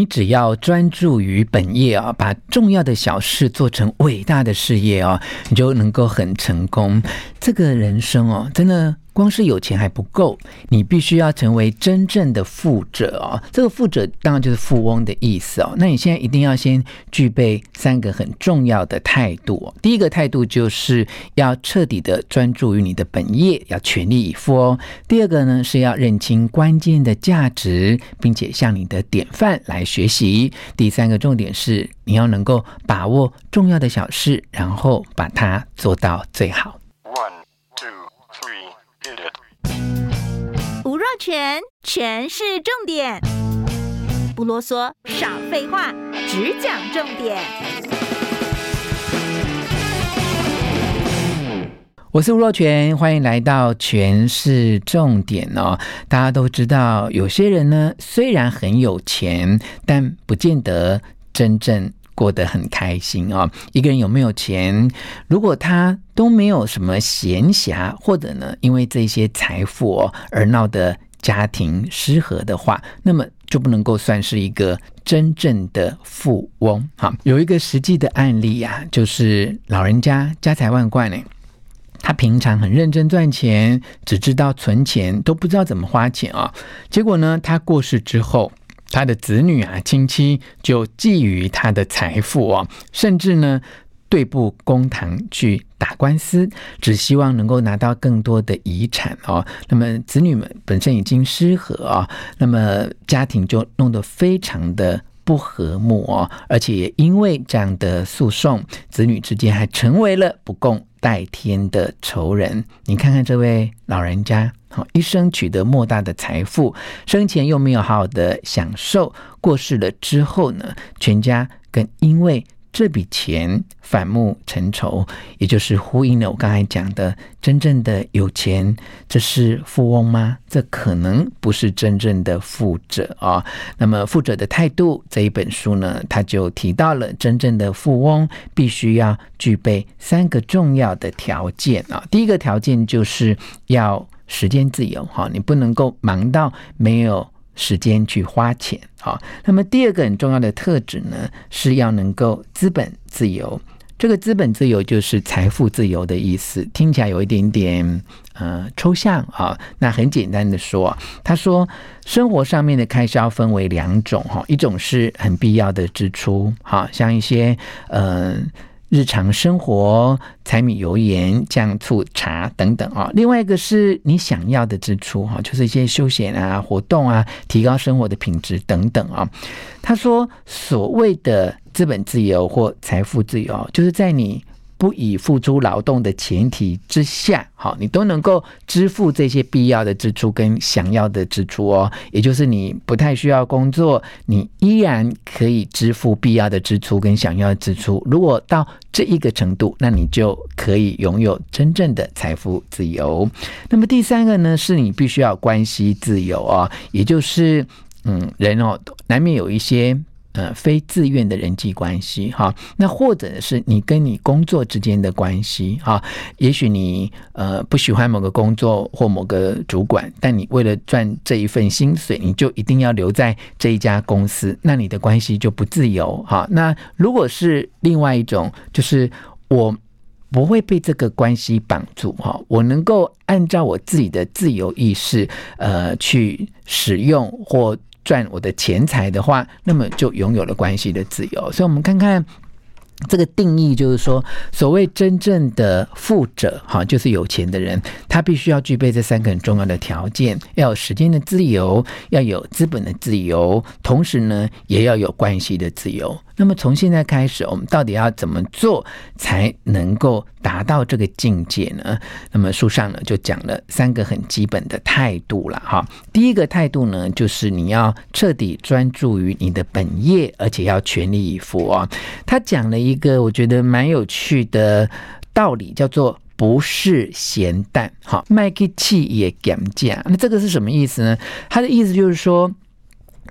你只要专注于本业啊，把重要的小事做成伟大的事业啊，你就能够很成功。这个人生哦，真的。光是有钱还不够，你必须要成为真正的富者哦。这个富者当然就是富翁的意思哦。那你现在一定要先具备三个很重要的态度。第一个态度就是要彻底的专注于你的本业，要全力以赴哦。第二个呢，是要认清关键的价值，并且向你的典范来学习。第三个重点是你要能够把握重要的小事，然后把它做到最好。吴若全，全是重点，不啰嗦，少废话，只讲重点。我是吴若全，欢迎来到全是重点哦。大家都知道，有些人呢，虽然很有钱，但不见得真正。过得很开心啊、哦！一个人有没有钱，如果他都没有什么闲暇，或者呢，因为这些财富哦而闹得家庭失和的话，那么就不能够算是一个真正的富翁。好，有一个实际的案例呀、啊，就是老人家家财万贯呢，他平常很认真赚钱，只知道存钱，都不知道怎么花钱啊、结果呢，他过世之后。他的子女啊、亲戚就觊觎他的财富哦，甚至呢，对簿公堂去打官司，只希望能够拿到更多的遗产哦。那么子女们本身已经失和哦，那么家庭就弄得非常的不和睦哦，而且也因为这样的诉讼，子女之间还成为了不共戴天的仇人。你看看这位老人家。好，一生取得莫大的财富，生前又没有好好的享受，过世了之后呢，全家更因为这笔钱反目成仇，也就是呼应了我刚才讲的，真正的有钱，这是富翁吗？这可能不是真正的富者啊、那么，富者的态度这一本书呢，他就提到了真正的富翁必须要具备三个重要的条件啊、第一个条件就是要。时间自由哈，你不能够忙到没有时间去花钱哈。那么第二个很重要的特质呢，是要能够资本自由。这个资本自由就是财富自由的意思，听起来有一点点呃抽象啊。那很简单的说，他说生活上面的开销分为两种哈，一种是很必要的支出，好像一些呃。日常生活，柴米油盐酱醋茶等等啊，另外一个是你想要的支出哈，就是一些休闲啊、活动啊，提高生活的品质等等啊。他说，所谓的资本自由或财富自由，就是在你。不以付出劳动的前提之下，好，你都能够支付这些必要的支出跟想要的支出哦。也就是你不太需要工作，你依然可以支付必要的支出跟想要的支出。如果到这一个程度，那你就可以拥有真正的财富自由。那么第三个呢，是你必须要关系自由哦，也就是嗯，人哦，难免有一些。呃，非自愿的人际关系哈，那或者是你跟你工作之间的关系哈，也许你呃不喜欢某个工作或某个主管，但你为了赚这一份薪水，你就一定要留在这一家公司，那你的关系就不自由哈。那如果是另外一种，就是我不会被这个关系绑住哈，我能够按照我自己的自由意识呃去使用或。赚我的钱财的话，那么就拥有了关系的自由。所以，我们看看这个定义，就是说，所谓真正的富者，哈，就是有钱的人，他必须要具备这三个很重要的条件：要有时间的自由，要有资本的自由，同时呢，也要有关系的自由。那么从现在开始，我们到底要怎么做才能够达到这个境界呢？那么书上呢就讲了三个很基本的态度了哈。第一个态度呢，就是你要彻底专注于你的本业，而且要全力以赴哦。他讲了一个我觉得蛮有趣的道理，叫做不是咸蛋，好，卖给企业减价。那这个是什么意思呢？他的意思就是说。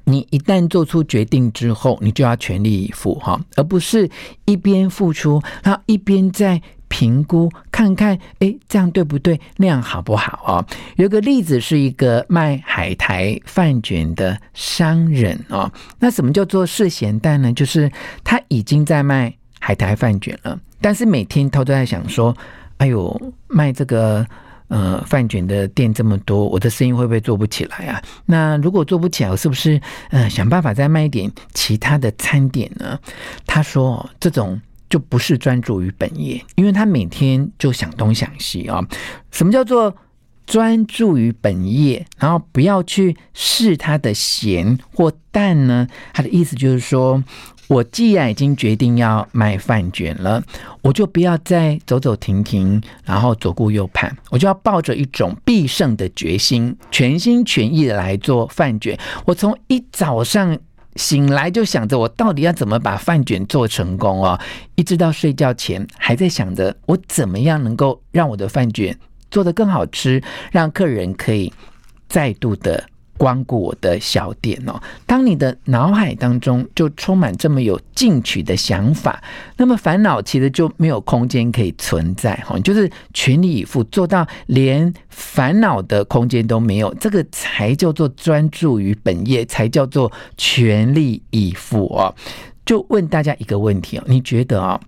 你一旦做出决定之后，你就要全力以赴哈，而不是一边付出，然后一边在评估，看看哎，这样对不对？那样好不好啊？有个例子是一个卖海苔饭卷的商人哦，那什么叫做是咸蛋呢？就是他已经在卖海苔饭卷了，但是每天他都在想说，哎呦，卖这个。呃，饭卷的店这么多，我的生意会不会做不起来啊？那如果做不起来，我是不是呃想办法再卖一点其他的餐点呢？他说，这种就不是专注于本业，因为他每天就想东想西啊。什么叫做专注于本业，然后不要去试他的咸或淡呢？他的意思就是说。我既然已经决定要卖饭卷了，我就不要再走走停停，然后左顾右盼，我就要抱着一种必胜的决心，全心全意的来做饭卷。我从一早上醒来就想着，我到底要怎么把饭卷做成功哦，一直到睡觉前还在想着，我怎么样能够让我的饭卷做得更好吃，让客人可以再度的。光顾我的小店哦。当你的脑海当中就充满这么有进取的想法，那么烦恼其实就没有空间可以存在哈。就是全力以赴做到连烦恼的空间都没有，这个才叫做专注于本业，才叫做全力以赴哦。就问大家一个问题哦，你觉得啊，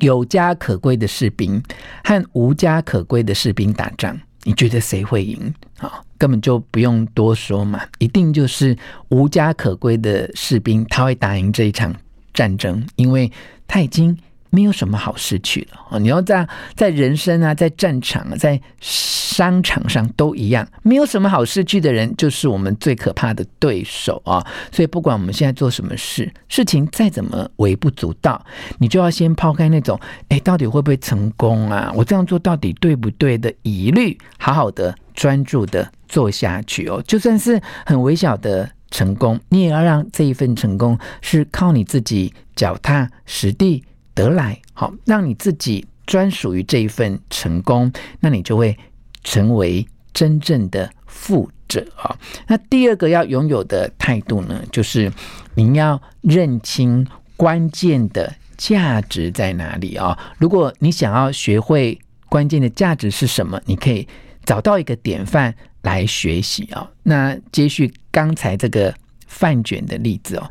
有家可归的士兵和无家可归的士兵打仗，你觉得谁会赢啊？根本就不用多说嘛，一定就是无家可归的士兵，他会打赢这一场战争，因为他已经没有什么好失去了啊！你要在在人生啊，在战场啊，在商场上都一样，没有什么好失去的人，就是我们最可怕的对手啊！所以不管我们现在做什么事，事情再怎么微不足道，你就要先抛开那种“哎，到底会不会成功啊？我这样做到底对不对”的疑虑，好好的专注的做下去哦。就算是很微小的成功，你也要让这一份成功是靠你自己脚踏实地。得来，好，让你自己专属于这一份成功，那你就会成为真正的富者啊。那第二个要拥有的态度呢，就是你要认清关键的价值在哪里啊。如果你想要学会关键的价值是什么，你可以找到一个典范来学习啊。那接续刚才这个饭卷的例子哦。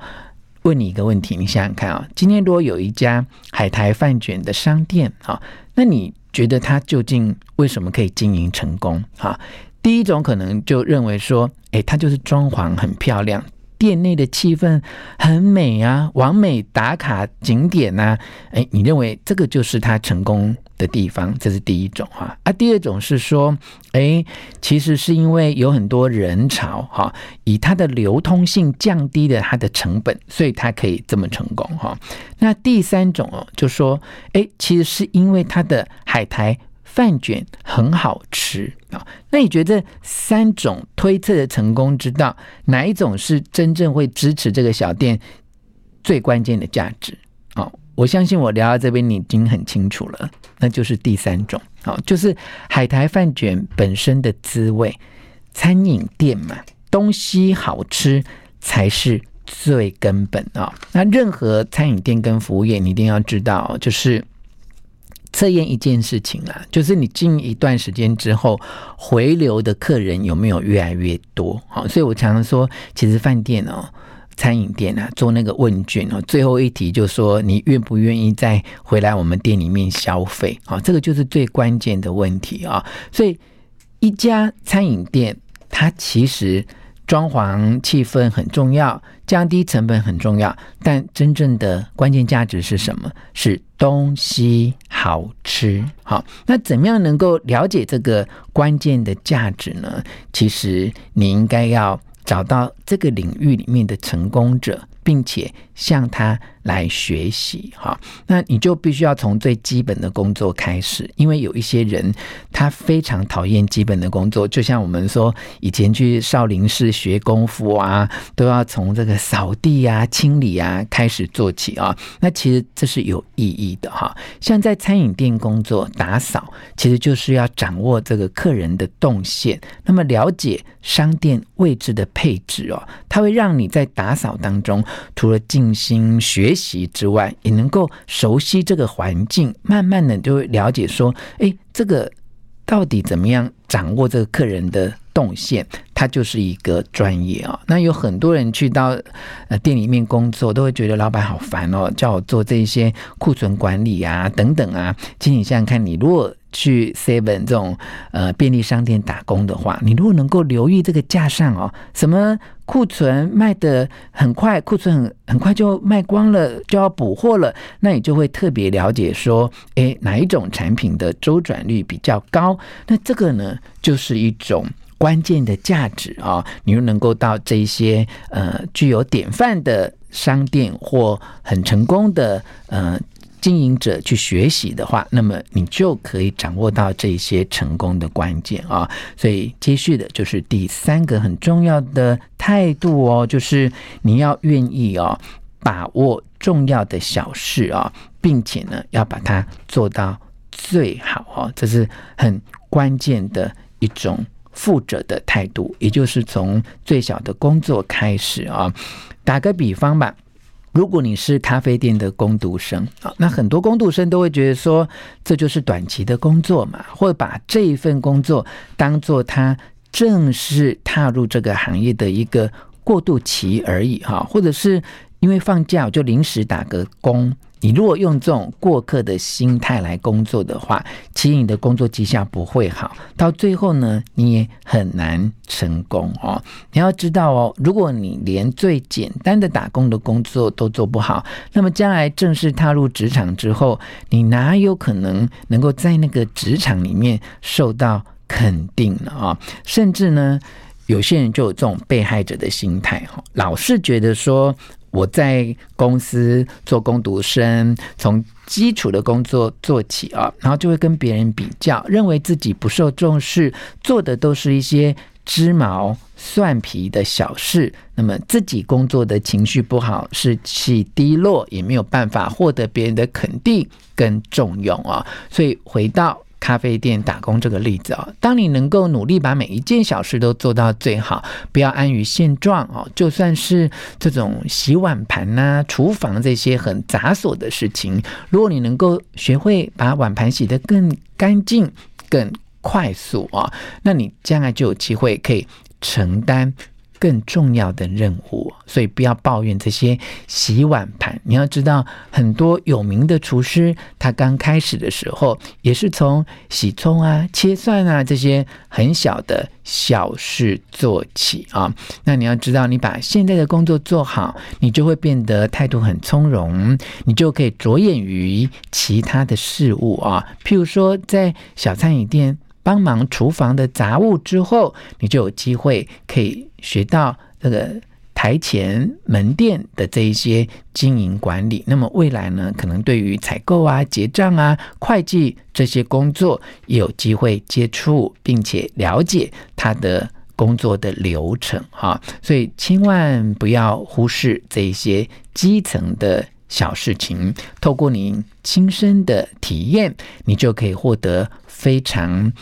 问你一个问题，你想想看啊，今天如果有一家海苔饭卷的商店啊，那你觉得它究竟为什么可以经营成功？哈，第一种可能就认为说，哎，它就是装潢很漂亮。店内的气氛很美啊，完美打卡景点呐、啊，哎，你认为这个就是他成功的地方？这是第一种哈啊。第二种是说，哎，其实是因为有很多人潮哈，以它的流通性降低了它的成本，所以它可以这么成功哈。那第三种哦，就说，哎，其实是因为它的海苔。饭卷很好吃啊，那你觉得三种推测的成功之道，哪一种是真正会支持这个小店最关键的价值啊？我相信我聊到这边你已经很清楚了，那就是第三种啊，就是海苔饭卷本身的滋味。餐饮店嘛，东西好吃才是最根本啊。那任何餐饮店跟服务业，你一定要知道，就是。测验一件事情啊，就是你经营一段时间之后，回流的客人有没有越来越多？好，所以我常常说，其实饭店哦、餐饮店啊，做那个问卷哦，最后一题就说你愿不愿意再回来我们店里面消费？啊，这个就是最关键的问题啊。所以一家餐饮店，它其实。装潢气氛很重要，降低成本很重要，但真正的关键价值是什么？是东西好吃。好，那怎么样能够了解这个关键的价值呢？其实你应该要找到这个领域里面的成功者，并且向他来学习哈，那你就必须要从最基本的工作开始，因为有一些人他非常讨厌基本的工作，就像我们说以前去少林寺学功夫啊，都要从这个扫地啊、清理啊开始做起啊。那其实这是有意义的哈。像在餐饮店工作打扫，其实就是要掌握这个客人的动线，那么了解商店位置的配置哦，它会让你在打扫当中。除了静心学习之外，也能够熟悉这个环境，慢慢的就会了解说，哎，这个到底怎么样掌握这个客人的动线，它就是一个专业啊。那有很多人去到呃店里面工作，都会觉得老板好烦哦，叫我做这些库存管理啊等等啊。请你想想看，你如果去 Seven 这种呃便利商店打工的话，你如果能够留意这个架上哦，什么库存卖的很快，库存很很快就卖光了，就要补货了，那你就会特别了解说，诶，哪一种产品的周转率比较高？那这个呢，就是一种关键的价值啊、你又能够到这些呃具有典范的商店或很成功的呃。经营者去学习的话，那么你就可以掌握到这些成功的关键啊。所以接续的就是第三个很重要的态度哦，就是你要愿意哦，把握重要的小事啊，并且呢要把它做到最好哦，这是很关键的一种负责的态度，也就是从最小的工作开始啊。打个比方吧。如果你是咖啡店的工读生啊，那很多工读生都会觉得说，这就是短期的工作嘛，或把这一份工作当做他正式踏入这个行业的一个过渡期而已哈，或者是因为放假我就临时打个工。你如果用这种过客的心态来工作的话，其实你的工作绩效不会好，到最后呢，你也很难成功哦。你要知道哦，如果你连最简单的打工的工作都做不好，那么将来正式踏入职场之后，你哪有可能能够在那个职场里面受到肯定呢？啊，甚至呢，有些人就有这种被害者的心态哈，老是觉得说。我在公司做工读生，从基础的工作做起啊，然后就会跟别人比较，认为自己不受重视，做的都是一些鸡毛蒜皮的小事。那么自己工作的情绪不好，士气低落，也没有办法获得别人的肯定跟重用啊。所以回到。咖啡店打工这个例子啊，当你能够努力把每一件小事都做到最好，不要安于现状哦，就算是这种洗碗盘呐、厨房这些很杂琐的事情，如果你能够学会把碗盘洗得更干净、更快速啊，那你将来就有机会可以承担。更重要的任务，所以不要抱怨这些洗碗盘。你要知道，很多有名的厨师，他刚开始的时候也是从洗葱啊、切蒜啊这些很小的小事做起啊。那你要知道，你把现在的工作做好，你就会变得态度很从容，你就可以着眼于其他的事物啊。譬如说，在小餐饮店。帮忙厨房的杂物之后，你就有机会可以学到这个台前门店的这一些经营管理。那么未来呢，可能对于采购啊、结账啊、会计这些工作也有机会接触，并且了解他的工作的流程哈。所以千万不要忽视这一些基层的小事情，透过你亲身的体验，你就可以获得。非常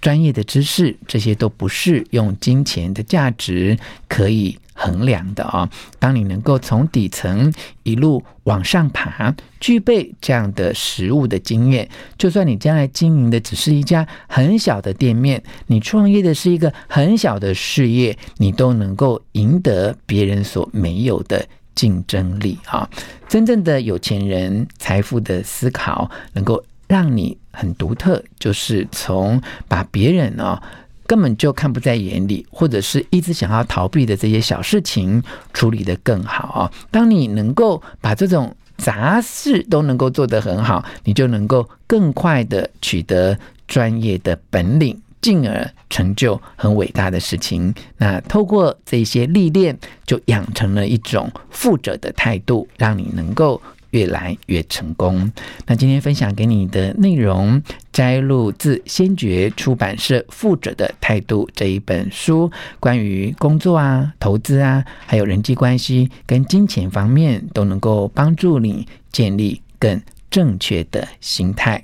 专业的知识，这些都不是用金钱的价值可以衡量的啊！当你能够从底层一路往上爬，具备这样的实物的经验，就算你将来经营的只是一家很小的店面，你创业的是一个很小的事业，你都能够赢得别人所没有的竞争力啊！真正的有钱人，财富的思考能够。让你很独特，就是从把别人呢、哦、根本就看不在眼里，或者是一直想要逃避的这些小事情处理得更好啊、当你能够把这种杂事都能够做得很好，你就能够更快的取得专业的本领，进而成就很伟大的事情。那透过这些历练，就养成了一种富者的态度，让你能够越来越成功。那今天分享给你的内容，摘录自先觉出版社《富者的态度》这一本书，关于工作啊、投资啊，还有人际关系跟金钱方面，都能够帮助你建立更正确的心态。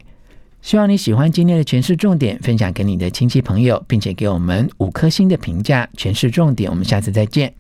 希望你喜欢今天的诠释重点，分享给你的亲戚朋友，并且给我们五颗星的评价。诠释重点，我们下次再见。